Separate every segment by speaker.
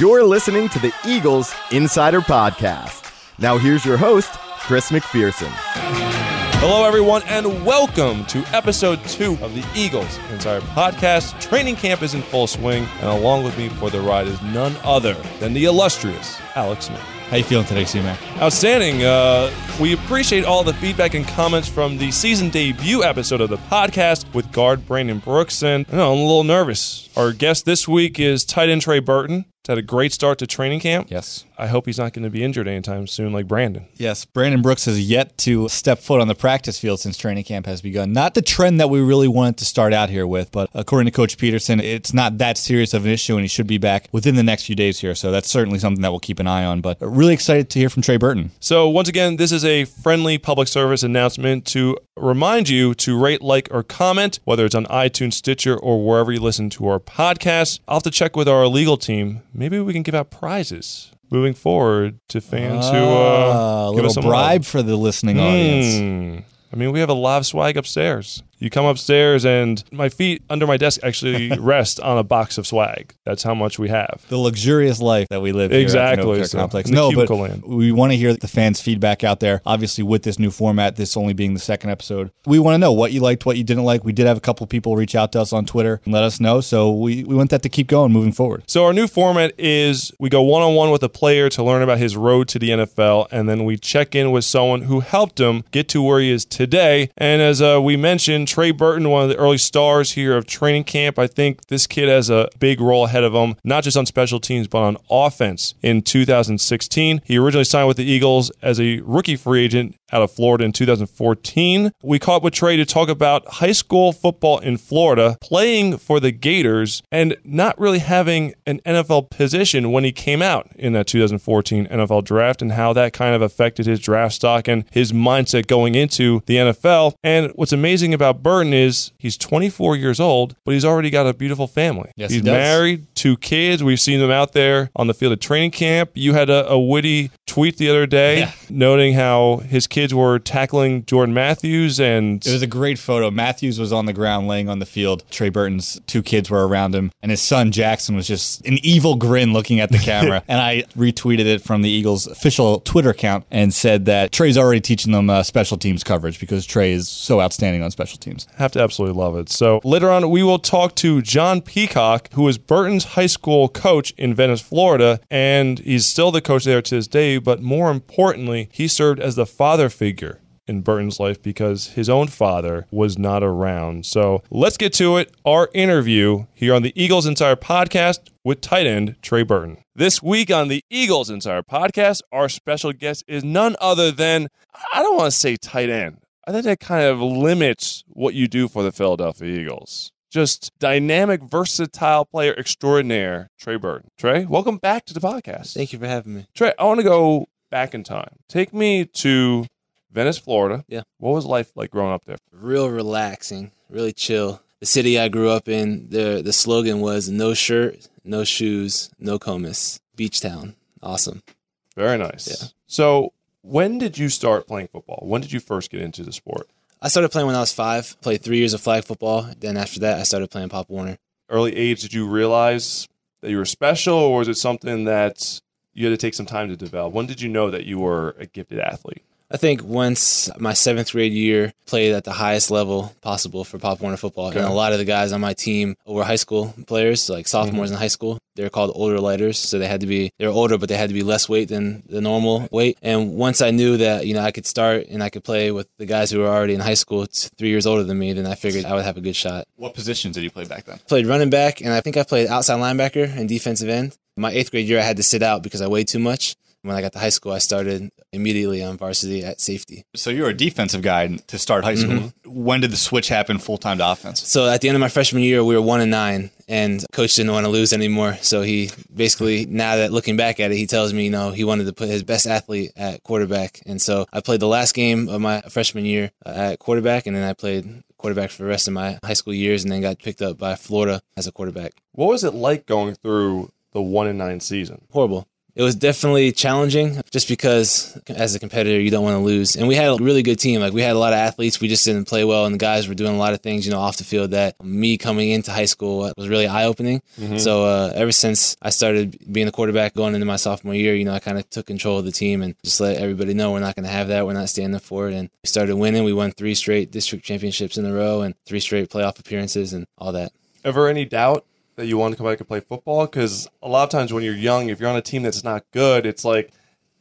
Speaker 1: You're listening to the Eagles Insider Podcast. Now, here's your host, Chris McPherson.
Speaker 2: Hello, everyone, and welcome to episode two of the Eagles Insider Podcast. Training camp is in full swing, and along with me for the ride is none other than the illustrious Alex Smith.
Speaker 3: How you feeling today, C-Mac?
Speaker 2: Outstanding. Uh, we appreciate all the feedback and comments from the season debut episode of the podcast with guard Brandon Brooks. And I know, I'm a little nervous. Our guest this week is tight end Trey Burton. Had a great start to training camp.
Speaker 3: Yes.
Speaker 2: I hope he's not going to be injured anytime soon, like Brandon.
Speaker 3: Yes, Brandon Brooks has yet to step foot on the practice field since training camp has begun. Not the trend that we really wanted to start out here with, but according to Coach Pederson, it's not that serious of an issue, and he should be back within the next few days here. So that's certainly something that we'll keep an eye on. But really excited to hear from Trey Burton.
Speaker 2: So, once again, this is a friendly public service announcement to remind you to rate, like, or comment, whether it's on iTunes, Stitcher, or wherever you listen to our podcast. I'll have to check with our legal team. Maybe we can give out prizes moving forward to fans who
Speaker 3: Ah,
Speaker 2: uh,
Speaker 3: a
Speaker 2: give us
Speaker 3: little bribe
Speaker 2: love.
Speaker 3: for the listening audience.
Speaker 2: Hmm. I mean, we have a lot of swag upstairs. You come upstairs, and my feet under my desk actually rest on a box of swag. That's how much we have.
Speaker 3: The luxurious life that we live here
Speaker 2: Exactly,
Speaker 3: at the Novacare
Speaker 2: so,
Speaker 3: Complex. No, but
Speaker 2: land.
Speaker 3: we want to hear the fans' feedback out there. Obviously, with this new format, this only being the second episode, we want to know what you liked, what you didn't like. We did have a couple people reach out to us on Twitter and let us know, so we, we want that to keep going moving forward.
Speaker 2: So our new format is we go one on one with a player to learn about his road to the NFL, and then we check in with someone who helped him get to where he is today. And as uh, we mentioned, Trey Burton, one of the early stars here of training camp. I think this kid has a big role ahead of him, not just on special teams but on offense. In 2016, he originally signed with the Eagles as a rookie free agent out of Florida in 2014. We caught with Trey to talk about high school football in Florida, playing for the Gators, and not really having an NFL position when he came out in that 2014 NFL draft, and how that kind of affected his draft stock and his mindset going into the NFL. And what's amazing about Burton is he's 24 years old, but he's already got a beautiful family.
Speaker 3: Yes,
Speaker 2: he's
Speaker 3: he
Speaker 2: married, two kids. We've seen them out there on the field of training camp. You had a, a witty tweet the other day
Speaker 3: Yeah.
Speaker 2: noting how his kids were tackling Jordan Matthews and
Speaker 3: It was a great photo. Matthews was on the ground laying on the field. Trey Burton's two kids were around him, and his son Jackson was just an evil grin looking at the camera. and I retweeted it from the Eagles' official Twitter account and said that Trey's already teaching them uh, special teams coverage because Trey is so outstanding on special teams.
Speaker 2: Have to absolutely love it. So later on, we will talk to John Peacock, who is Burton's high school coach in Venice, Florida, and he's still the coach there to this day. But more importantly, he served as the father figure in Burton's life because his own father was not around. So let's get to it. Our interview here on the Eagles Insider podcast with tight end Trey Burton. This week on the Eagles Insider podcast, our special guest is none other than, I don't want to say tight end. I think that kind of limits what you do for the Philadelphia Eagles. Just dynamic, versatile player extraordinaire, Trey Burton. Trey, welcome back to the podcast.
Speaker 4: Thank you for having me.
Speaker 2: Trey, I want to go back in time. Take me to Venice, Florida.
Speaker 4: Yeah.
Speaker 2: What was life like growing up there?
Speaker 4: Real relaxing, really chill. The city I grew up in, the the slogan was no shirt, no shoes, no comus. Beach town. Awesome.
Speaker 2: Very nice.
Speaker 4: Yeah.
Speaker 2: So, when did you start playing football? When did you first get into the sport?
Speaker 4: I started playing when I was five, played three years of flag football. Then after that I started playing Pop Warner.
Speaker 2: Early age, did you realize that you were special, or was it something that you had to take some time to develop? When did you know that you were a gifted athlete?
Speaker 4: I think once my seventh grade year played at the highest level possible for Pop Warner football,
Speaker 2: Okay.
Speaker 4: and a lot of the guys on my team were high school players, like sophomores mm-hmm. in high school. They're called older lighters, so they had to be they were older, but they had to be less weight than the normal weight. And once I knew that you know I could start and I could play with the guys who were already in high school, three years older than me, then I figured I would have a good shot.
Speaker 3: What positions did you play back then?
Speaker 4: Played running back, and I think I played outside linebacker and defensive end. My eighth grade year, I had to sit out because I weighed too much. When I got to high school, I started immediately on varsity at safety.
Speaker 3: So you were a defensive guy to start high school. When did the switch happen full time to offense?
Speaker 4: So at the end of my freshman year, we were one and nine, and coach didn't want to lose anymore. So he basically, now that looking back at it, he tells me, you know, he wanted to put his best athlete at quarterback. And so I played the last game of my freshman year uh, at quarterback, and then I played quarterback for the rest of my high school years, and then got picked up by Florida as a quarterback.
Speaker 2: What was it like going through the one and nine season?
Speaker 4: Horrible. It was definitely challenging just because as a competitor, you don't want to lose. And we had a really good team. Like we had a lot of athletes. We just didn't play well. And the guys were doing a lot of things, you know, off the field that me coming into high school was really eye opening. So uh, ever since I started being the quarterback going into my sophomore year, you know, I kind of took control of the team and just let everybody know we're not going to have that. We're not standing for it. And we started winning. We won three straight district championships in a row and three straight playoff appearances and all that.
Speaker 2: Ever any doubt that you want to come back and play football? Because a lot of times when you're young, if you're on a team that's not good, it's like,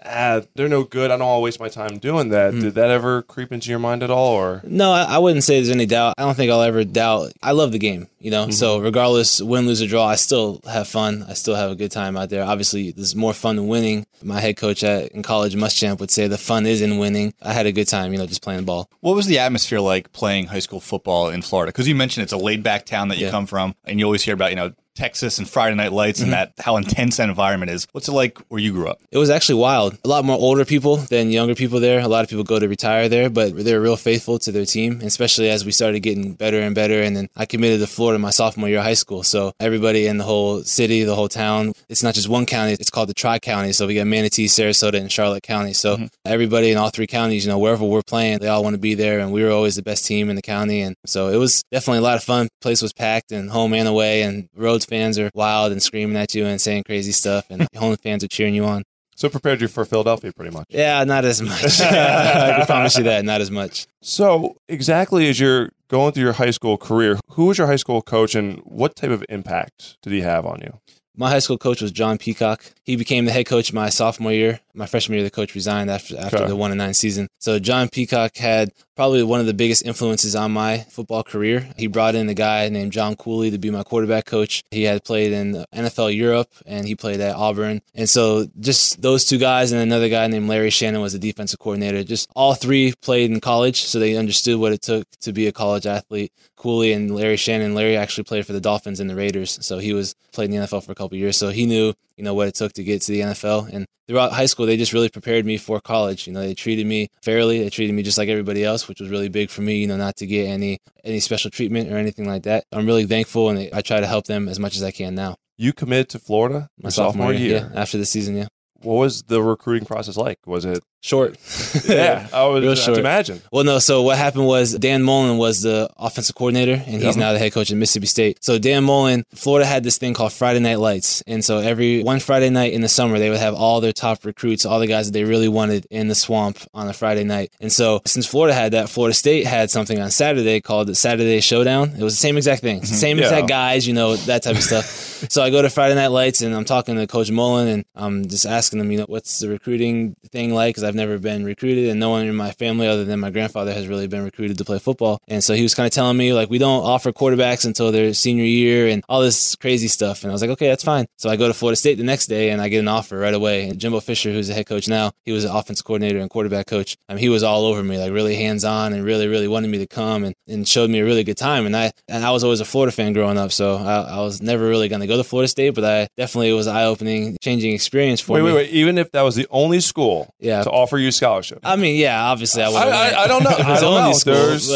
Speaker 2: ah, they're no good. I don't want to waste my time doing that. Did that ever creep into your mind at all? Or
Speaker 4: No, I, I wouldn't say there's any doubt. I don't think I'll ever doubt. I love the game, you know. So regardless, win, lose or draw, I still have fun. I still have a good time out there. Obviously, there's more fun than winning. My head coach at in college, Muschamp, would say the fun is in winning. I had a good time, you know, just playing the ball.
Speaker 3: What was the atmosphere like playing high school football in Florida? Because you mentioned it's a laid back town that you
Speaker 4: Yeah.
Speaker 3: come from, and you always hear about, you know, Texas and Friday Night Lights and mm-hmm. that how intense that environment is. What's it like where you grew up?
Speaker 4: It was actually wild. A lot more older people than younger people there. A lot of people go to retire there, but they're real faithful to their team, especially as we started getting better and better. And then I committed to Florida my sophomore year of high school. So everybody in the whole city, the whole town, it's not just one county, it's called the Tri County. So we got Manatee, Sarasota, and Charlotte County. So mm-hmm. everybody in all three counties, you know, wherever we're playing, they all want to be there. And we were always the best team in the county. And so it was definitely a lot of fun. Place was packed and home and away. And Rhodes fans are wild and screaming at you and saying crazy stuff. And home fans are cheering you on.
Speaker 2: so prepared you for Philadelphia, pretty much.
Speaker 4: Yeah, not as much. I can promise you that, not as much.
Speaker 2: So exactly as you're going through your high school career, who was your high school coach, and what type of impact did he have on you?
Speaker 4: My high school coach was John Peacock. He became the head coach my sophomore year. My freshman year, the coach resigned after after
Speaker 2: Okay.
Speaker 4: the one and nine season. So John Peacock had probably one of the biggest influences on my football career. He brought in a guy named John Cooley to be my quarterback coach. He had played in NFL Europe and he played at Auburn. And so just those two guys and another guy named Larry Shannon was the defensive coordinator. Just all three played in college, so they understood what it took to be a college athlete. Cooley and Larry Shannon. Larry actually played for the Dolphins and the Raiders, so he was played in the NFL for a couple years. So he knew, you know, what it took to get to the NFL. And throughout high school, they just really prepared me for college. You know, they treated me fairly. They treated me just like everybody else, which was really big for me. You know, not to get any any special treatment or anything like that. I'm really thankful, and I try to help them as much as I can now.
Speaker 2: You committed to Florida
Speaker 4: My
Speaker 2: your sophomore year.
Speaker 4: yeah, after the season, yeah,
Speaker 2: What was the recruiting process like? Was it?
Speaker 4: Short.
Speaker 2: Yeah, I would
Speaker 4: Real short.
Speaker 2: imagine.
Speaker 4: Well, no. So what happened was Dan Mullen was the offensive coordinator, and he's now the head coach at Mississippi State. So Dan Mullen, Florida had this thing called Friday Night Lights, and so every one Friday night in the summer, they would have all their top recruits, all the guys that they really wanted in the swamp on a Friday night. And so since Florida had that, Florida State had something on Saturday called the Saturday Showdown. It was the same exact thing, mm-hmm. same
Speaker 2: Yeah.
Speaker 4: exact guys, you know, that type of stuff. so I go to Friday Night Lights, and I'm talking to Coach Mullen, and I'm just asking them, you know, what's the recruiting thing like? Because I've never been recruited, and no one in my family other than my grandfather has really been recruited to play football. And so he was kind of telling me like, we don't offer quarterbacks until their senior year, and all this crazy stuff. And I was like, okay, that's fine. So I go to Florida State the next day, and I get an offer right away. And Jimbo Fisher, who's the head coach now, he was an offense coordinator and quarterback coach. I mean, he was all over me, like really hands on, and really, really wanted me to come and, and showed me a really good time. And I and I was always a Florida fan growing up, so I, I was never really going to go to Florida State, but I definitely it was eye opening, changing experience for
Speaker 2: Wait,
Speaker 4: me.
Speaker 2: wait, wait. Even if that was the only school
Speaker 4: Yeah.
Speaker 2: to offer you scholarship,
Speaker 4: I mean, yeah, obviously I would.
Speaker 2: I- I- I don't know. I don't know.
Speaker 4: school,
Speaker 2: There's-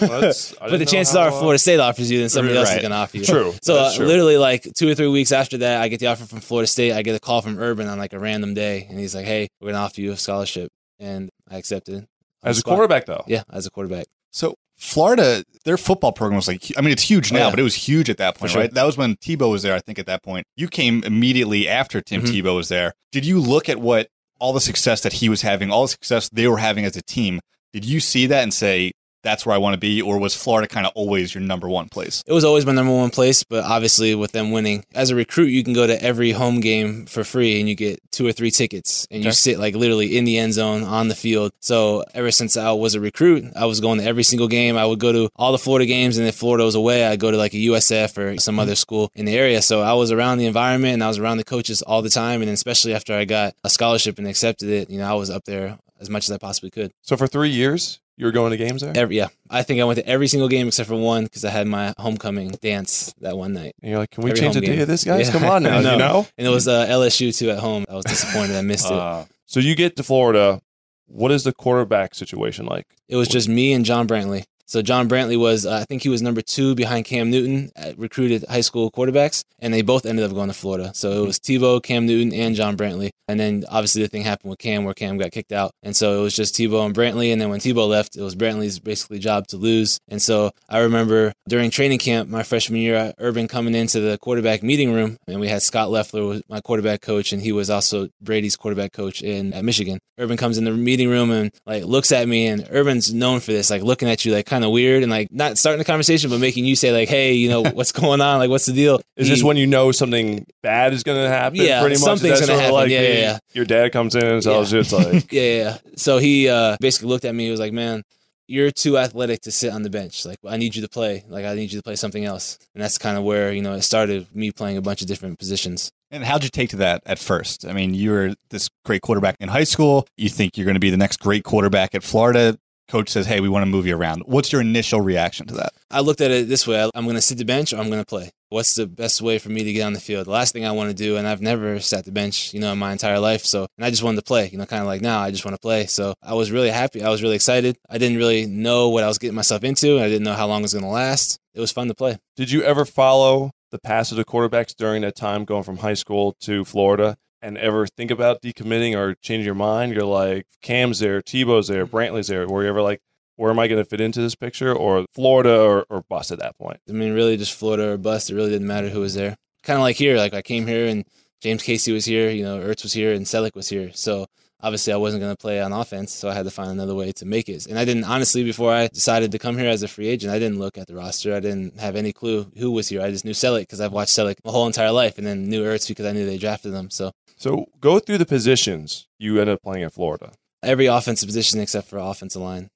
Speaker 4: but, but the chances are, Florida State offers you, then somebody else is going to offer you.
Speaker 2: True.
Speaker 4: So uh,
Speaker 2: true.
Speaker 4: literally, like two or three weeks after that, I get the offer from Florida State. I get a call from Urban on like a random day, and he's like, "Hey, we're going to offer you a scholarship," and I accepted.
Speaker 2: as a
Speaker 4: spot.
Speaker 2: quarterback, though.
Speaker 4: Yeah, as a quarterback.
Speaker 3: So Florida, their football program was like, I mean, it's huge now,
Speaker 4: Oh, yeah.
Speaker 3: but it was huge at that point,
Speaker 4: sure.
Speaker 3: right? That was when Tebow was there, I think, at that point. You came immediately after Tim
Speaker 4: Mhm.
Speaker 3: Tebow was there. Did you look at what all the success that he was having, all the success they were having as a team? Did you see that and say, that's where I want to be? Or was Florida kind of always your number one place?
Speaker 4: It was always my number one place, but obviously with them winning, as a recruit, you can go to every home game for free and you get two or three tickets and you sit like literally in the end zone on the field. So ever since I was a recruit, I was going to every single game. I would go to all the Florida games and if Florida was away, I'd go to like a USF or some other school in the area. So I was around the environment and I was around the coaches all the time. And especially after I got a scholarship and accepted it, you know, I was up there as much as I possibly could.
Speaker 2: So for three years, you were going to games there,
Speaker 4: Every, yeah, I think I went to every single game except for one because I had my homecoming dance that one night.
Speaker 2: and you're like, "Can we
Speaker 4: Every
Speaker 2: change the
Speaker 4: home
Speaker 2: day of this, guys?
Speaker 4: Yeah.
Speaker 2: Come on now,
Speaker 4: know.
Speaker 2: you know."
Speaker 4: And it was uh, LSU too at home. I was disappointed I missed it.
Speaker 3: Uh,
Speaker 2: So you get to Florida. What is the quarterback situation like?
Speaker 4: It was just me and John Brantley. So John Brantley was, uh, I think he was number two behind Cam Newton, recruited high school quarterbacks, and they both ended up going to Florida. So it was Tebow, Cam Newton, and John Brantley. And then obviously the thing happened with Cam where Cam got kicked out. And so it was just Tebow and Brantley. And then when Tebow left, it was Brantley's basically job to lose. And so I remember during training camp, my freshman year, Urban coming into the quarterback meeting room, and we had Scot Loeffler my quarterback coach, and he was also Brady's quarterback coach in at Michigan. Urban comes in the meeting room and like looks at me, and Urban's known for this, like looking at you like kind of weird and like not starting the conversation, but making you say like, "Hey, you know what's going on? Like, what's the deal?"
Speaker 2: Is
Speaker 4: He-
Speaker 2: this when you know something bad is going to happen?
Speaker 4: Yeah,
Speaker 2: pretty much.
Speaker 4: Something's gonna happen.
Speaker 2: Like
Speaker 4: Yeah,
Speaker 2: the-
Speaker 4: yeah, yeah.
Speaker 2: Your dad comes in and tells you it's like,
Speaker 4: yeah, yeah, yeah. So he uh, basically looked at me. He was like, "Man, you're too athletic to sit on the bench. Like, I need you to play. Like, I need you to play something else." And that's kind of where you know it started. Me playing a bunch of different positions.
Speaker 3: And how'd you take to that at first? I mean, you were this great quarterback in high school. You think you're going to be the next great quarterback at Florida. Coach says, "Hey, we want to move you around." What's your initial reaction to that?
Speaker 4: I looked at it this way: I'm going to sit the bench or I'm going to play. What's the best way for me to get on the field? The last thing I want to do, and I've never sat the bench, you know, in my entire life. So, and I just wanted to play, you know, kind of like now, I just want to play. So I was really happy. I was really excited. I didn't really know what I was getting myself into. I didn't know how long it was going to last. It was fun to play.
Speaker 2: did you ever follow the pass of the quarterbacks during that time going from high school to Florida and ever think about decommitting or changing your mind? You're like, Cam's there, Tebow's there, mm-hmm. Brantley's there. Were you ever like, where am I going to fit into this picture? Or Florida or, or bust at that point?
Speaker 4: I mean, really just Florida or bust. It really didn't matter who was there. Kind of like here, like I came here and James Casey was here, you know, Ertz was here and Celek was here. So obviously I wasn't going to play on offense. So I had to find another way to make it. And I didn't, honestly, before I decided to come here as a free agent, I didn't look at the roster. I didn't have any clue who was here. I just knew Celek because I've watched Celek my whole entire life and then knew Ertz because I knew they drafted them. So
Speaker 2: So go through the positions you ended up playing in Florida.
Speaker 4: every offensive position except for offensive line.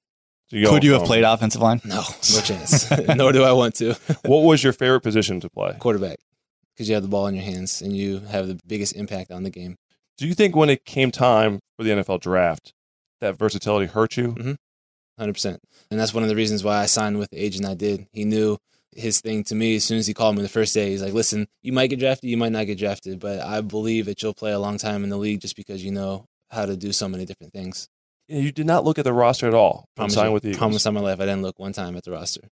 Speaker 2: So you
Speaker 3: Could you have played offensive line?
Speaker 4: No, no chance. Nor do I want to.
Speaker 2: What was your favorite position to play?
Speaker 4: Quarterback because you have the ball in your hands and you have the biggest impact on the game.
Speaker 2: Do you think when it came time for the NFL draft, that versatility hurt you? Mm-hmm.
Speaker 4: Hundred percent, and that's one of the reasons why I signed with the agent I did. He knew his thing to me as soon as he called me the first day. He's like, "Listen, you might get drafted, you might not get drafted, but I believe that you'll play a long time in the league just because you know how to do so many different things."
Speaker 2: You did not look at the roster at all.
Speaker 4: Promise,
Speaker 2: signing
Speaker 4: you-
Speaker 2: with the
Speaker 4: promise on my life, I didn't look one time at the roster.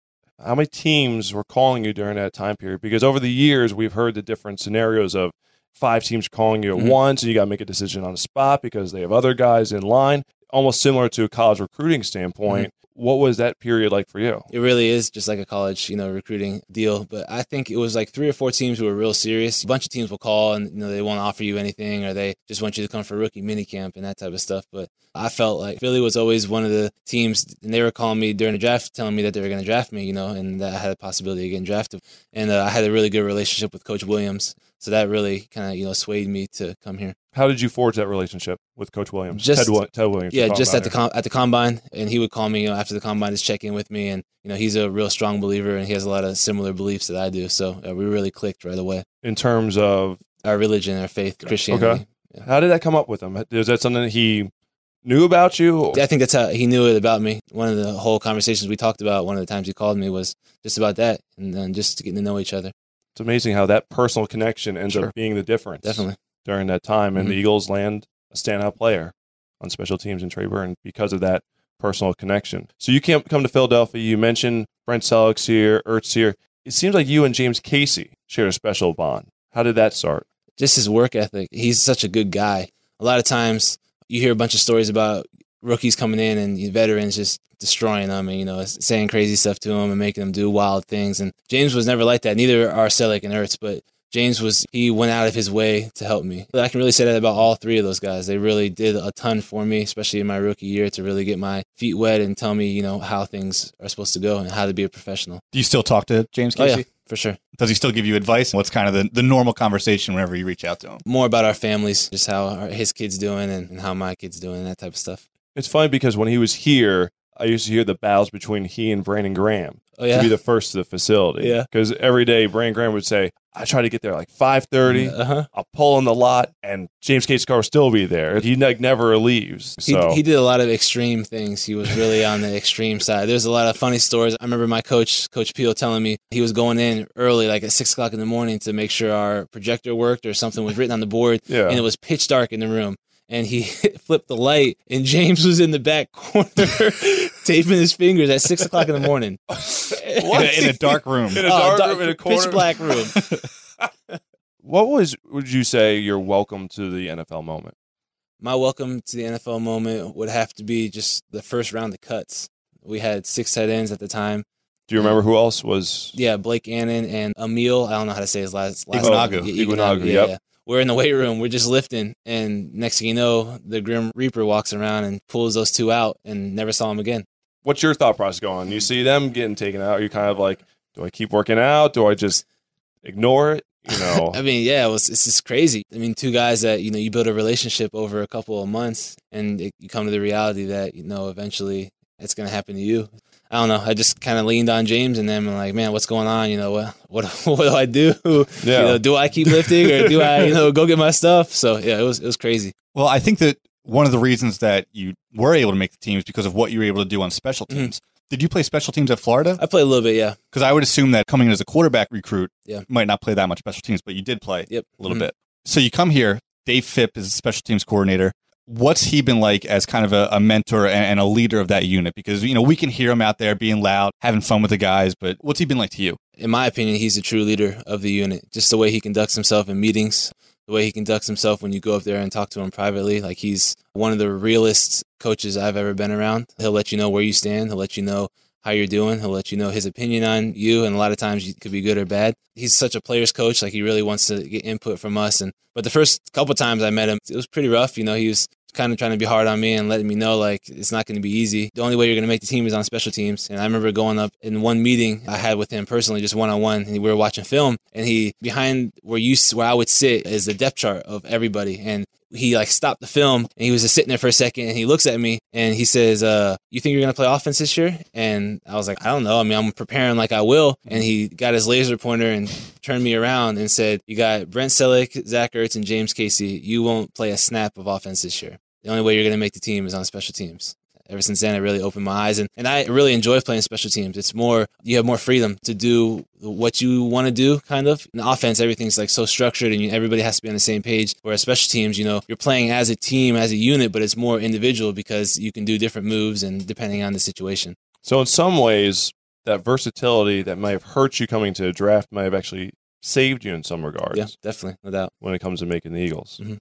Speaker 2: How many teams were calling you during that time period? Because over the years, we've heard the different scenarios of five teams calling you at
Speaker 4: Mhm.
Speaker 2: once, and you got to make a decision on the spot because they have other guys in line. Almost similar to a college recruiting standpoint. What was that period like for you?
Speaker 4: It really is just like a college, you know, recruiting deal. But I think it was like three or four teams who were real serious. A bunch of teams will call and you know they won't offer you anything, or they just want you to come for rookie mini camp and that type of stuff. But I felt like Philly was always one of the teams, and they were calling me during the draft, telling me that they were going to draft me, you know, and that I had a possibility of getting drafted. And uh, I had a really good relationship with Coach Williams, so that really kind of you know swayed me to come here.
Speaker 2: How did you forge that relationship with Coach Williams?
Speaker 4: Just-
Speaker 2: Ted, Ted Williams.
Speaker 4: Yeah, just at the com- at the combine, and he would call me, you know, after the combine, just check in with me, and you know, he's a real strong believer, and he has a lot of similar beliefs that I do. So uh, we really clicked right away.
Speaker 2: in terms of
Speaker 4: Our religion, our faith, Christianity. Okay.
Speaker 2: how did that come up with him? Is that something that he knew about you?
Speaker 4: I think that's how he knew it about me. One of the whole conversations we talked about, one of the times he called me was just about that, and then just getting to know each other.
Speaker 2: It's amazing how that personal connection ends
Speaker 4: Sure.
Speaker 2: up being the difference.
Speaker 4: Definitely.
Speaker 2: during that time, and
Speaker 4: Mhm.
Speaker 2: the Eagles land a standout player on special teams in Trey Burton because of that personal connection. So you can't come to Philadelphia. You mentioned Brent Celek's here, Ertz here. It seems like you and James Casey shared a special bond. How did that start?
Speaker 4: just his work ethic. He's such a good guy. A lot of times you hear a bunch of stories about rookies coming in and veterans just destroying them and, you know, saying crazy stuff to them and making them do wild things. And James was never like that. Neither are Celek and Ertz, but James was, he went out of his way to help me. I can really say that about all three of those guys. They really did a ton for me, especially in my rookie year, to really get my feet wet and tell me, you know, how things are supposed to go and how to be a professional.
Speaker 3: Do you still talk to James
Speaker 4: Oh, yeah, for sure.
Speaker 3: Does he still give you advice? What's kind of the, the normal conversation whenever you reach out to him?
Speaker 4: More about our families, just how our, his kid's doing and, and how my kid's doing, that type of stuff.
Speaker 2: It's funny because when he was here, I used to hear the battles between he and Brandon Graham
Speaker 4: Oh, yeah.
Speaker 2: to be the first to the facility.
Speaker 4: Yeah.
Speaker 2: Because every day Brandon Graham would say, I try to get there like 5.30.
Speaker 4: Uh-huh.
Speaker 2: I'll pull in the lot, and James Casey car will still be there. He like never leaves.
Speaker 4: He,
Speaker 2: So
Speaker 4: he did a lot of extreme things. He was really on the extreme side. There's a lot of funny stories. I remember my coach, Coach Peel, telling me he was going in early, like at six o'clock in the morning, to make sure our projector worked or something was written on the board.
Speaker 2: Yeah.
Speaker 4: And it was pitch dark in the room. And he flipped the light, and James was in the back corner taping his fingers at six o'clock in the morning.
Speaker 3: In a, in a dark room.
Speaker 2: In a
Speaker 4: Oh,
Speaker 2: dark
Speaker 4: dark-
Speaker 2: room, in a corner.
Speaker 4: pitch black room.
Speaker 2: What was would you say your welcome to the NFL moment?
Speaker 4: My welcome to the NFL moment would have to be just the first round of cuts. We had six tight ends at the time.
Speaker 2: Do you remember who else was?
Speaker 4: Yeah, Blake Annen and Emil. I don't know how to say his last last
Speaker 3: Igwenagu.
Speaker 4: name. Yeah,
Speaker 2: Igwenagu, yep.
Speaker 4: We're in the weight room. We're just lifting, and next thing you know, the Grim Reaper walks around and pulls those two out, and never saw him again.
Speaker 2: What's your thought process going? You see them getting taken out. You're kind of like, do I keep working out? Do I just ignore it? You know,
Speaker 4: I mean, yeah, it was it's just crazy. I mean, two guys that you know you build a relationship over a couple of months, and it, you come to the reality that you know eventually it's going to happen to you. I don't know. I just kind of leaned on James and them and like, man, what's going on? You know, what what what do I do?
Speaker 2: Yeah.
Speaker 4: You know, do I keep lifting or do I you know go get my stuff? So yeah, it was it was crazy.
Speaker 3: Well, I think that one of the reasons that you were able to make the team is because of what you were able to do on special
Speaker 4: Mm-hmm.
Speaker 3: teams. Did you play special teams at Florida?
Speaker 4: I played a little bit, yeah.
Speaker 3: Because I would assume that coming in as a quarterback recruit,
Speaker 4: Yeah.
Speaker 3: might not play that much special teams, but you did play
Speaker 4: Yep.
Speaker 3: a little
Speaker 4: Mhm.
Speaker 3: bit. So you come here. Dave Fipp is a special teams coordinator. What's he been like as kind of a, a mentor and, and a leader of that unit? Because you know we can hear him out there being loud, having fun with the guys, but what's he been like to you?
Speaker 4: in my opinion, he's a true leader of the unit. Just the way he conducts himself in meetings, the way he conducts himself when you go up there and talk to him privately. Like he's one of the realest coaches I've ever been around. He'll let you know where you stand. He'll let you know how you're doing. He'll let you know his opinion on you, and a lot of times it could be good or bad. He's such a player's coach. Like he really wants to get input from us. And but the first couple times I met him, it was pretty rough. You know, he was kind of trying to be hard on me and letting me know like it's not going to be easy. The only way you're going to make the team is on special teams. And I remember going up in one meeting I had with him personally, just one on one, and we were watching film. And he behind where you where I would sit is the depth chart of everybody, and he like stopped the film and he was just sitting there for a second and he looks at me and he says, uh, you think you're gonna play offense this year? And I was like, I don't know. I mean, I'm preparing like I will. And he got his laser pointer and turned me around and said, You got Brent Celek, Zach Ertz, and James Casey. You won't play a snap of offense this year. The only way you're gonna make the team is on special teams. Ever since then, it really opened my eyes, and, and I really enjoy playing special teams. It's more you have more freedom to do what you want to do, kind of. In offense, everything's like so structured, and you, everybody has to be on the same page. Whereas special teams, you know, you're playing as a team, as a unit, but it's more individual because you can do different moves and depending on the situation.
Speaker 2: So in some ways, that versatility that might have hurt you coming to a draft might have actually saved you in some regards
Speaker 4: Yeah, definitely, no doubt.
Speaker 2: when it comes to making the Eagles.
Speaker 4: Mhm.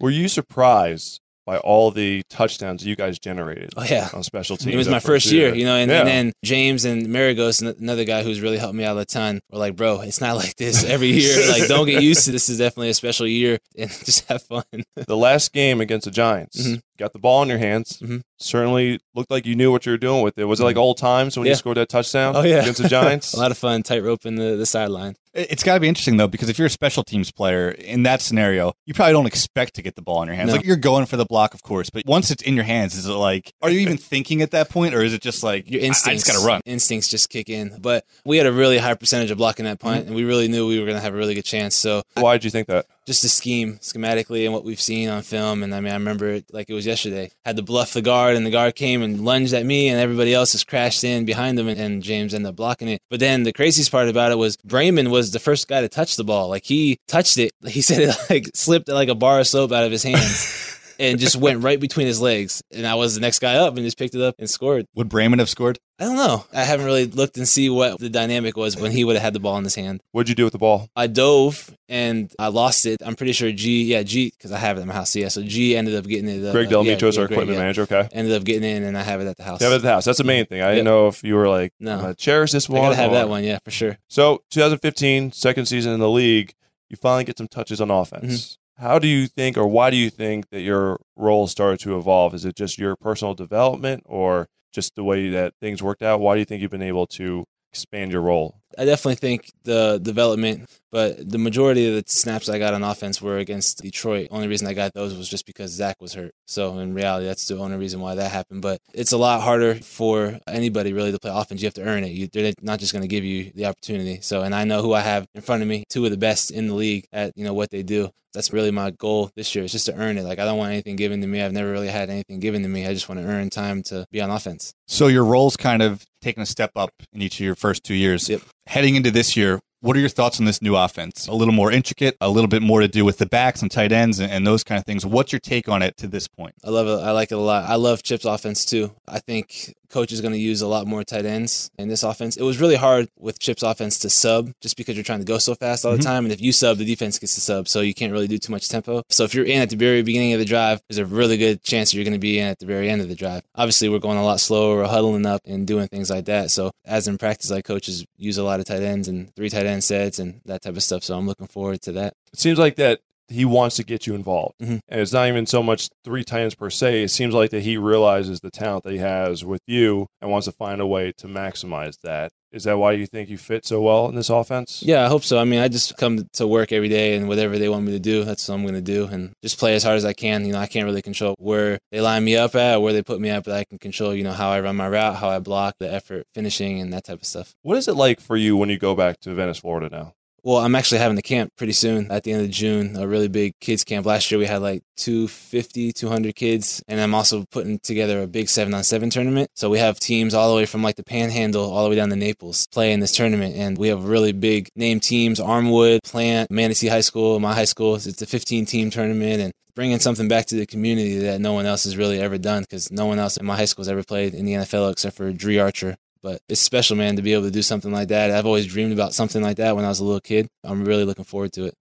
Speaker 2: Were you surprised by all the touchdowns you guys generated
Speaker 4: Oh yeah,
Speaker 2: on special teams?
Speaker 4: It was my first year, you know, and,
Speaker 2: Yeah.
Speaker 4: and then James and Maragos, another guy who's really helped me out a ton, were like, bro, it's not like this every year. like, don't get used to this. Is definitely a special year, and just have fun.
Speaker 2: the last game against the Giants,
Speaker 4: Mhm.
Speaker 2: Got the ball in your hands.
Speaker 4: Mhm.
Speaker 2: Certainly looked like you knew what you were doing with it. Was it like old times when you scored that touchdown
Speaker 4: Oh, yeah.
Speaker 2: against the Giants?
Speaker 4: a lot of fun, tightrope in the, the sideline.
Speaker 3: It- It's got to be interesting though, because if you're a special teams player in that scenario, you probably don't expect to get the ball in your hands.
Speaker 4: No.
Speaker 3: Like you're going for the block, of course, but once it's in your hands, is it like, are you even thinking at that point, or is it just like
Speaker 4: Your
Speaker 3: I-
Speaker 4: instincts,
Speaker 3: I just got to run?
Speaker 4: Instincts just kick in. But we had a really high percentage of blocking that punt, and we really knew we were going to have a really good chance. So
Speaker 2: Why did you think that?
Speaker 4: Just the scheme schematically and what we've seen on film. And I mean, I remember it like it was yesterday. Had to bluff the guard, and the guard came and lunged at me, and everybody else just crashed in behind them, and, and James ended up blocking it. But then the craziest part about it was Braman was the first guy to touch the ball. Like he touched it. He said it like slipped like a bar of soap out of his hands. And just went right between his legs, and I was the next guy up, and just picked it up and scored.
Speaker 3: Would Braman have scored?
Speaker 4: I don't know. I haven't really looked and see what the dynamic was when he would have had the ball in his hand.
Speaker 2: What'd you do with the ball?
Speaker 4: I dove and I lost it. I'm pretty sure G, yeah, G, because I have it in my house. Yeah, so G ended up getting it. uh,
Speaker 2: Greg
Speaker 4: yeah,
Speaker 2: Delimitros,
Speaker 4: yeah,
Speaker 2: our
Speaker 4: Greg,
Speaker 2: equipment
Speaker 4: yeah.
Speaker 2: manager. Okay.
Speaker 4: Ended up getting in and I have it at the house.
Speaker 2: You have it at the house. That's the main thing. I didn't know if you were like,
Speaker 4: No.
Speaker 2: Cherish this
Speaker 4: I
Speaker 2: one.
Speaker 4: gotta have
Speaker 2: or-
Speaker 4: that one, yeah, for sure.
Speaker 2: So 2015, second season in the league, you finally get some touches on offense.
Speaker 4: Mm-hmm.
Speaker 2: How do you think, or why do you think that your role started to evolve? Is it just your personal development, or just the way that things worked out? Why do you think you've been able to expand your role?
Speaker 4: I definitely think the development, but the majority of the snaps I got on offense were against Detroit. Only reason I got those was just because Zach was hurt. So in reality, that's the only reason why that happened. But it's a lot harder for anybody really to play offense. You have to earn it. You, they're not just going to give you the opportunity. So, and I know who I have in front of me, two of the best in the league at you know what they do. That's really my goal this year. Is just to earn it. Like I don't want anything given to me. I've never really had anything given to me. I just want to earn time to be on offense.
Speaker 3: So your role's kind of taken a step up in each of your first two years.
Speaker 4: Yep.
Speaker 3: Heading into this year, What are your thoughts on this new offense? A little more intricate, a little bit more to do with the backs and tight ends and, and those kind of things. What's your take on it to this point?
Speaker 4: I love it. I like it a lot. I love Chip's offense too. I think coach is going to use a lot more tight ends in this offense. It was really hard with Chip's offense to sub just because you're trying to go so fast all the mm-hmm. time. And if you sub, the defense gets to sub. So you can't really do too much tempo. So if you're in at the very beginning of the drive, there's a really good chance you're going to be in at the very end of the drive. Obviously, we're going a lot slower. We're huddling up and doing things like that. So as in practice, like coaches use a lot of tight ends and three tight end sets and that type of stuff. So I'm looking forward to that.
Speaker 2: It seems like that he wants to get you involved.
Speaker 4: Mhm.
Speaker 2: And it's not even so much three times per se. It seems like that he realizes the talent that he has with you and wants to find a way to maximize that. Is that why you think you fit so well in this offense?
Speaker 4: Yeah, I hope so. I mean, I just come to work every day and whatever they want me to do, that's what I'm going to do and just play as hard as I can. You know, I can't really control where they line me up at where they put me at, but I can control, you know, how I run my route, how I block, the effort, finishing, and that type of stuff.
Speaker 2: What is it like for you when you go back to Venice, Florida now?
Speaker 4: Well, I'm actually having the camp pretty soon at the end of June, a really big kids camp. Last year we had like 250, 200 kids, and I'm also putting together a big seven on seven tournament. So we have teams all the way from like the Panhandle all the way down to Naples play in this tournament, and we have really big name teams: Armwood, Plant, Manatee High School, my high school. It's a 15 team tournament, and bringing something back to the community that no one else has really ever done because no one else in my high school has ever played in the NFL except for Dri Archer. But it's special, man, to be able to do something like that. I've always dreamed about something like that when I was a little kid. I'm really looking forward to it.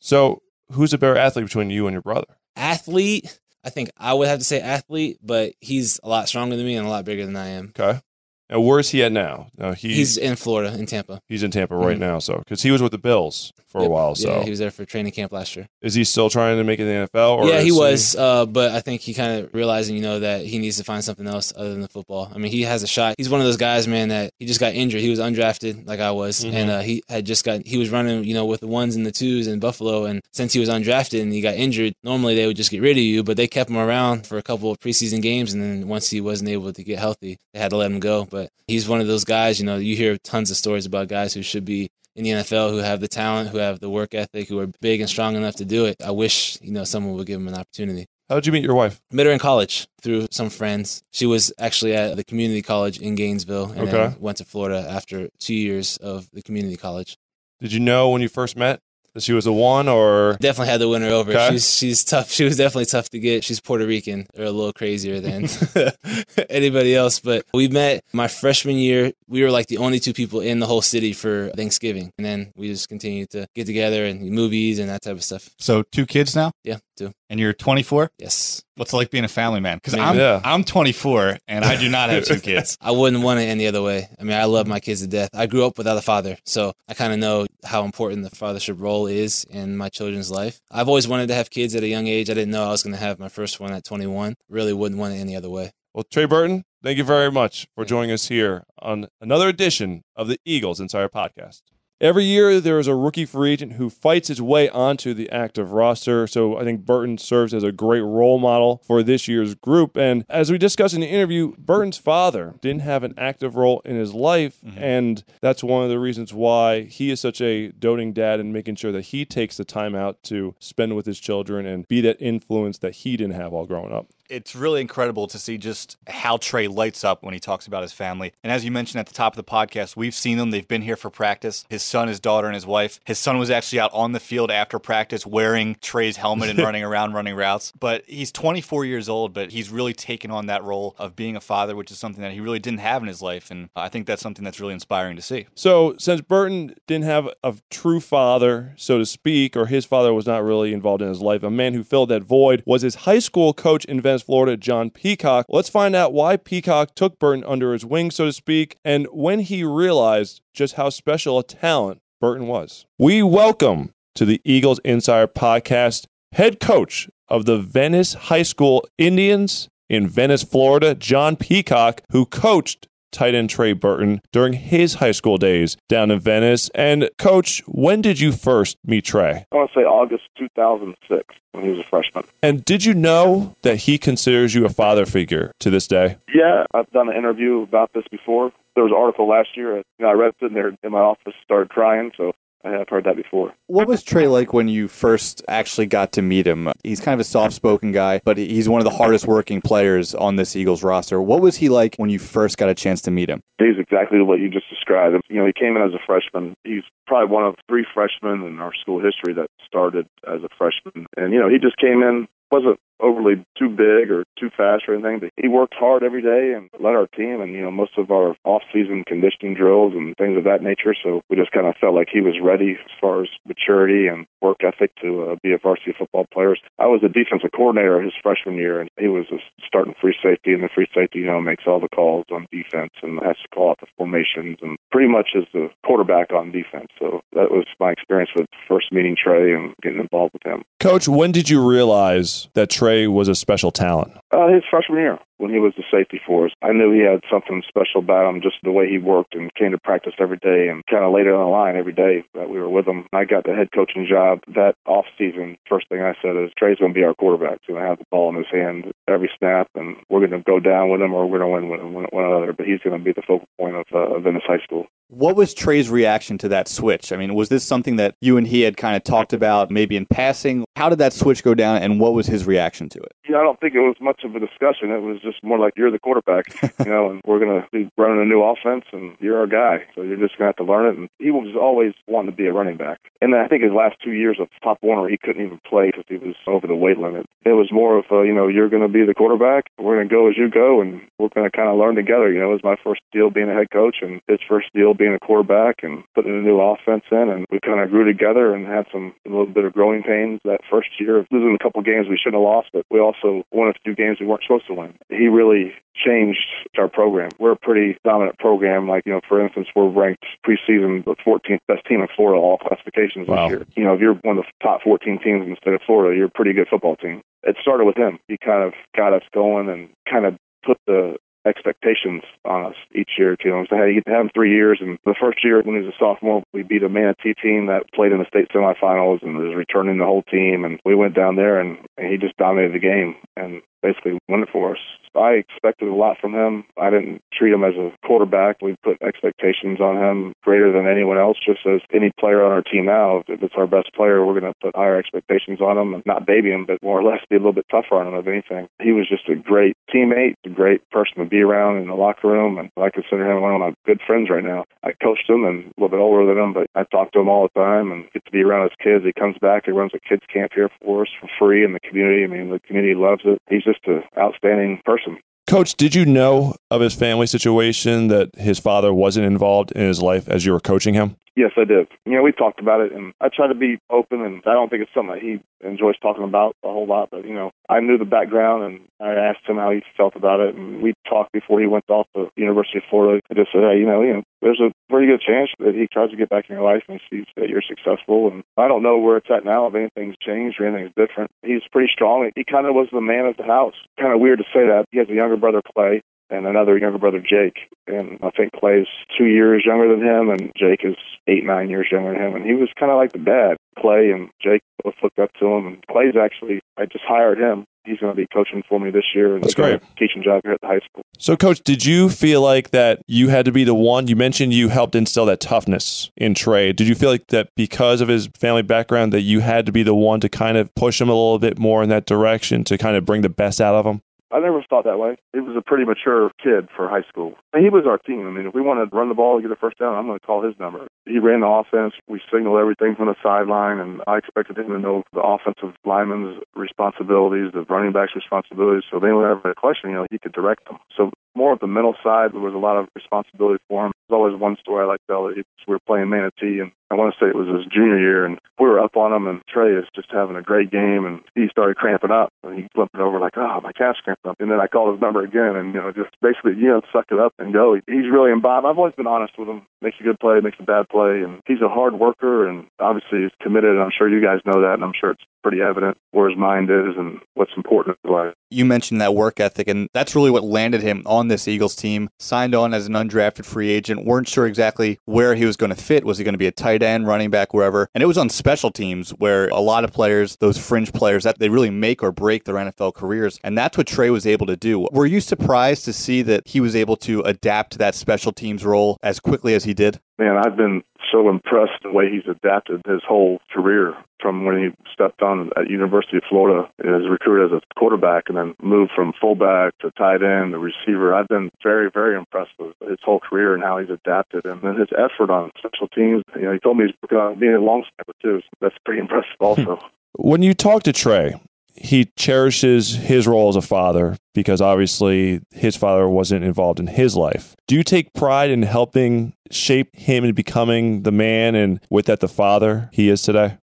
Speaker 2: So, who's a better athlete between you and your brother?
Speaker 4: Athlete, I think I would have to say athlete, but he's a lot stronger than me and a lot bigger than I am.
Speaker 2: Okay. And where's he at now? No, he,
Speaker 4: He's
Speaker 2: he's
Speaker 4: in Florida, in Tampa.
Speaker 2: he's in Tampa right
Speaker 4: Mhm.
Speaker 2: now. So, because he was with the Bills for a while. So,
Speaker 4: Yeah, he was there for training camp last year.
Speaker 2: is he still trying to make it in the NFL? Or
Speaker 4: yeah, he was, uh, but I think he kind of realizing, you know, that he needs to find something else other than the football. I mean, he has a shot. He's one of those guys, man, that he just got injured. He was undrafted, like I was,
Speaker 2: Mhm.
Speaker 4: and uh, he had just got. He was running, you know, with the ones and the twos in Buffalo, and since he was undrafted and he got injured, normally they would just get rid of you, but they kept him around for a couple of preseason games, and then once he wasn't able to get healthy, they had to let him go. But he's one of those guys, you know, you hear tons of stories about guys who should be in the NFL who have the talent, who have the work ethic, who are big and strong enough to do it. I wish, you know, someone would give him an opportunity.
Speaker 2: How did you meet your wife?
Speaker 4: Met her in college through some friends. She was actually at the community college in Gainesville and
Speaker 2: Okay.
Speaker 4: then went to Florida after two years of the community college.
Speaker 2: Did you know when you first met she was a one, or
Speaker 4: Definitely had to win her over.
Speaker 2: Okay.
Speaker 4: She's she's tough. She was definitely tough to get. She's Puerto Rican. They're a little crazier than anybody else. But we met my freshman year. We were like the only two people in the whole city for Thanksgiving. And then we just continued to get together and movies and that type of stuff.
Speaker 3: So, two kids now,
Speaker 4: Yeah, too.
Speaker 3: and you're 24.
Speaker 4: Yes.
Speaker 3: What's it like being a family man? Because
Speaker 4: Man.
Speaker 3: I'm
Speaker 2: Yeah.
Speaker 3: I'm 24 and I do not have two kids.
Speaker 4: I wouldn't want it any other way. I mean, I love my kids to death. I grew up without a father, so I kind of know how important the fathership role is in my children's life. I've always wanted to have kids at a young age. I didn't know I was going to have my first one at 21. Really wouldn't want it any other way.
Speaker 2: well, Trey Burton? Thank you very much for joining us here on another edition of the Eagles Insider Podcast. Every year, there is a rookie free agent who fights his way onto the active roster. So I think Burton serves as a great role model for this year's group. And as we discussed in the interview, Burton's father didn't have an active role in his life. Mm-hmm. And that's one of the reasons why he is such a doting dad and making sure that he takes the time out to spend with his children and be that influence that he didn't have while growing up.
Speaker 3: It's really incredible to see just how Trey lights up when he talks about his family. And as you mentioned at the top of the podcast, we've seen them. They've been here for practice. His son, his daughter, and his wife. His son was actually out on the field after practice wearing Trey's helmet and running around running routes. But he's 24 years old, but he's really taken on that role of being a father, which is something that he really didn't have in his life. And I think that's something that's really inspiring to see.
Speaker 2: So, since Burton didn't have a true father, so to speak, or his father was not really involved in his life, a man who filled that void was his high school coach in Venice, Florida, John Peacock. Let's find out why Peacock took Burton under his wing, so to speak, and when he realized just how special a talent Burton was. We welcome to the Eagles Insider Podcast head coach of the Venice High School Indians in Venice, Florida, John Peacock, who coached tight end Trey Burton during his high school days down in Venice. And, coach, when did you first meet Trey?
Speaker 5: I want to say August 2006 when he was a freshman.
Speaker 2: And did you know that he considers you a father figure to this day?
Speaker 5: Yeah, I've done an interview about this before. There was an article last year. Know, I read it sitting there in my office, started crying. So I have heard that before.
Speaker 3: What was Trey like when you first actually got to meet him? He's kind of a soft-spoken guy, but he's one of the hardest working players on this Eagles roster. What was he like when you first got a chance to meet him?
Speaker 5: He's exactly what you just described. You know, he came in as a freshman. He's probably one of three freshmen in our school history that started as a freshman. And, you know, he just came in wasn't overly too big or too fast or anything, but he worked hard every day and led our team and, you know, most of our off-season conditioning drills and things of that nature. So we just kind of felt like he was ready as far as maturity and work ethic to uh, be a varsity football player. I was the defensive coordinator his freshman year, and he was a starting free safety, and the free safety, you know, makes all the calls on defense and has to call out the formations and pretty much is the quarterback on defense. So that was my experience with first meeting Trey and getting involved with him.
Speaker 2: Coach, when did you realize that Trey was a special talent?
Speaker 5: Uh, his freshman year when he was the safety for us. I knew he had something special about him, just the way he worked and came to practice every day and kind of laid it on the line every day that we were with him. I got the head coaching job that off season. First thing I said is Trey's going to be our quarterback. He's going to have the ball in his hand every snap, and we're going to go down with him or we're going to win with him, one another. But he's going to be the focal point of, uh, of Venice High School.
Speaker 3: What was Trey's reaction to that switch? I mean, was this something that you and he had kind of talked about maybe in passing? How did that switch go down, and what was his reaction to it?
Speaker 5: Yeah, I don't think it was much of a discussion. It was just more like you're the quarterback, you know, and we're going to be running a new offense, and you're our guy, so you're just going to have to learn it. And he was always wanting to be a running back. And I think his last two years of Pop Warner, he couldn't even play because he was over the weight limit. It was more of, a, you know, you're going to be the quarterback. We're going to go as you go, and we're going to kind of learn together. You know, it was my first deal being a head coach, and his first deal being a quarterback, and putting a new offense in, and we kind of grew together and had some a little bit of growing pains that first year losing a couple games we shouldn't have lost, but we also won a few games we weren't supposed to win. He really changed our program. We're a pretty dominant program. Like, you know, for instance, we're ranked preseason the 14th best team in Florida, all classifications
Speaker 2: Wow.
Speaker 5: this year. You know, if you're one of the top 14 teams in the state of Florida, you're a pretty good football team. It started with him. He kind of got us going and kind of put the expectations on us each year. You know, so had had him three years, and the first year when he was a sophomore, we beat a Manatee team that played in the state semifinals and was returning the whole team, and we went down there and, and he just dominated the game and basically won it for us. I expected a lot from him. I didn't treat him as a quarterback. We put expectations on him greater than anyone else, just as any player on our team now. If it's our best player, we're going to put higher expectations on him and not baby him, but more or less be a little bit tougher on him, if anything. He was just a great teammate, a great person to be around in the locker room, and I consider him one of my good friends right now. I coached him and a little bit older than him, but I talk to him all the time and get to be around his kids. He comes back, he runs a kids camp here for us for free in the community. I mean, the community loves it. He's just an outstanding person.
Speaker 2: Coach, did you know of his family situation that his father wasn't involved in his life as you were coaching him?
Speaker 5: Yes, I did. You know, we talked about it, and I try to be open, and I don't think it's something that he enjoys talking about a whole lot. But you know, I knew the background, and I asked him how he felt about it, and we talked before he went off to University of Florida. I just said, hey, you know, you know, there's a pretty good chance that he tries to get back in your life and sees that you're successful. And I don't know where it's at now, if anything's changed or anything's different. He's pretty strong. He kind of was the man of the house. Kind of weird to say that. He has a younger brother, Clay, and another younger brother, Jake. And I think Clay's two years younger than him, and Jake is eight, nine years younger than him. And he was kind of like the dad. Clay and Jake both looked up to him. And Clay's actually, I just hired him. He's going to be coaching for me this year. And
Speaker 2: That's
Speaker 5: he's got a
Speaker 2: great.
Speaker 5: Teaching job here at the high school.
Speaker 2: So, Coach, did you feel like that you had to be the one? You mentioned you helped instill that toughness in Trey. Did you feel like that because of his family background that you had to be the one to kind of push him a little bit more in that direction to kind of bring the best out of him?
Speaker 5: I never thought that way. He was a pretty mature kid for high school. He was our team. I mean, if we wanted to run the ball and get a first down, I'm going to call his number. He ran the offense. We signaled everything from the sideline, and I expected him to know the offensive lineman's responsibilities, the running back's responsibilities. So they would have a question, you know, he could direct them. So more of the mental side, there was a lot of responsibility for him. There's always one story I like to tell. We were playing Manatee, and I want to say it was his junior year, and we were up on him, and Trey is just having a great game, and he started cramping up, and he flipped it over like, oh, my calf's cramping up. And then I called his number again, and, you know, just basically, you know, suck it up and go. He's really imbibed. I've always been honest with him. Makes a good play, makes a bad play, and he's a hard worker, and obviously he's committed, and I'm sure you guys know that, and I'm sure it's pretty evident where his mind is and what's important in his life.
Speaker 3: You mentioned that work ethic, and that's really what landed him on this Eagles team. Signed on as an undrafted free agent. weren't sure exactly where he was going to fit. Was he going to be a tight end, running back, wherever? And it was on special teams where a lot of players, those fringe players, that they really make or break their NFL careers. And that's what Trey was able to do. Were you surprised to see that he was able to adapt to that special teams role as quickly as he did?
Speaker 5: Man, I've been so impressed the way he's adapted his whole career from when he stepped on at University of Florida and was recruited as a quarterback and then moved from fullback to tight end to receiver. I've been very, very impressed with his whole career and how he's adapted and then his effort on special teams. You know, he told me he's being a long snapper too. So that's pretty impressive also.
Speaker 2: When you talk to Trey, he cherishes his role as a father because obviously his father wasn't involved in his life. Do you take pride in helping shape him into becoming the man and with that the father he is today?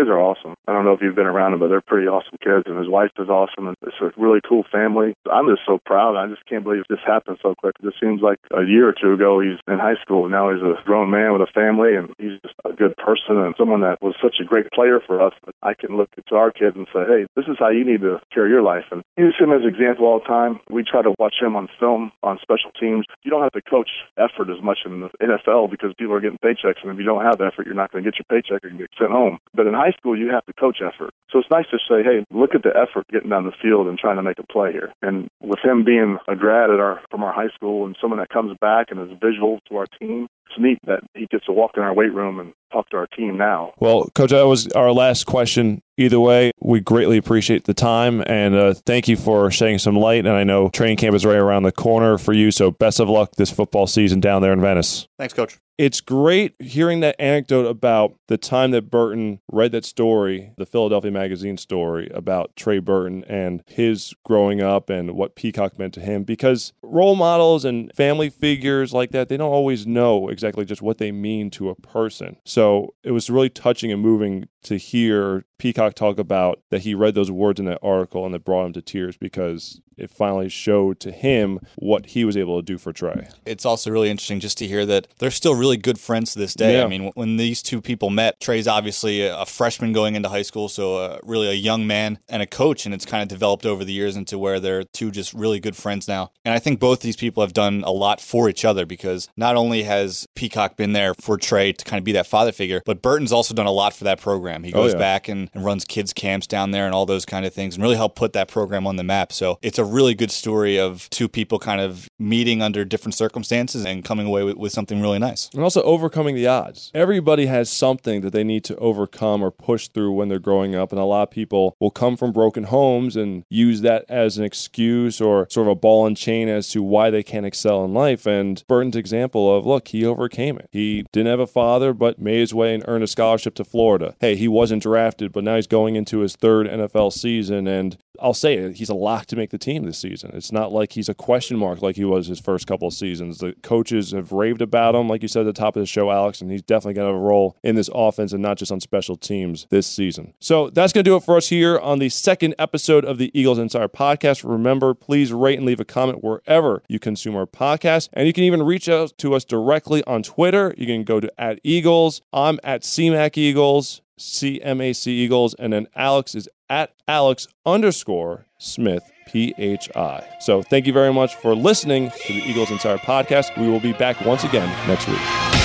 Speaker 5: Kids are awesome. I don't know if you've been around them, but they're pretty awesome kids, and his wife is awesome. And it's a really cool family. I'm just so proud. I just can't believe this happened so quick. It just seems like a year or two ago he's in high school, now he's a grown man with a family, and he's just a good person and someone that was such a great player for us. That I can look to our kids and say, hey, this is how you need to carry your life. And use him as an example all the time. We try to watch him on film on special teams. You don't have to coach effort as much in the NFL because people are getting paychecks, and if you don't have effort, you're not going to get your paycheck you get sent home. But in high school, you have to coach effort. So it's nice to say, hey, look at the effort getting down the field and trying to make a play here. And with him being a grad at our from our high school and someone that comes back and is visual to our team, it's neat that he gets to walk in our weight room and talk to our team now.
Speaker 2: Well, Coach, that was our last question. Either way, we greatly appreciate the time and uh, thank you for shedding some light. And I know training camp is right around the corner for you, so best of luck this football season down there in Venice.
Speaker 3: Thanks, Coach.
Speaker 2: It's great hearing that anecdote about the time that Burton read that story, the Philadelphia Magazine story about Trey Burton and his growing up and what Peacock meant to him because role models and family figures like that, they don't always know exactly just what they mean to a person. So it was really touching and moving to hear Peacock talk about that he read those words in that article and that brought him to tears because it finally showed to him what he was able to do for Trey.
Speaker 3: It's also really interesting just to hear that they're still really good friends to this day.
Speaker 2: Yeah.
Speaker 3: I mean, when these two people met, Trey's obviously a freshman going into high school, so uh, really a young man and a coach, and it's kind of developed over the years into where they're two just really good friends now. And I think both these people have done a lot for each other because not only has Peacock been there for Trey to kind of be that father figure, but Burton's also done a lot for that program. He
Speaker 2: Oh,
Speaker 3: goes
Speaker 2: yeah.
Speaker 3: back and, and runs kids camps down there and all those kind of things and really helped put that program on the map. So it's a really good story of two people kind of meeting under different circumstances and coming away with, with something really nice.
Speaker 2: And also overcoming the odds. Everybody has something that they need to overcome or push through when they're growing up. And a lot of people will come from broken homes and use that as an excuse or sort of a ball and chain as to why they can't excel in life. And Burton's example of, look, he overcame it. He didn't have a father, but made his way and earned a scholarship to Florida. Hey, he wasn't drafted, but now he's going into his third NFL season. And I'll say it, he's a lock to make the team this season. It's not like he's a question mark like he was his first couple of seasons. The coaches have raved about him, like you said at the top of the show, Alex, and he's definitely going to have a role in this offense and not just on special teams this season. So that's going to do it for us here on the second episode of the Eagles Insider podcast. Remember, please rate and leave a comment wherever you consume our podcast. And you can even reach out to us directly on Twitter. You can go to at Eagles. I'm at CMAC Eagles. CMAC Eagles, and then Alex is at Alex underscore Smith PHI. So thank you very much for listening to the Eagles Insider podcast. We will be back once again next week.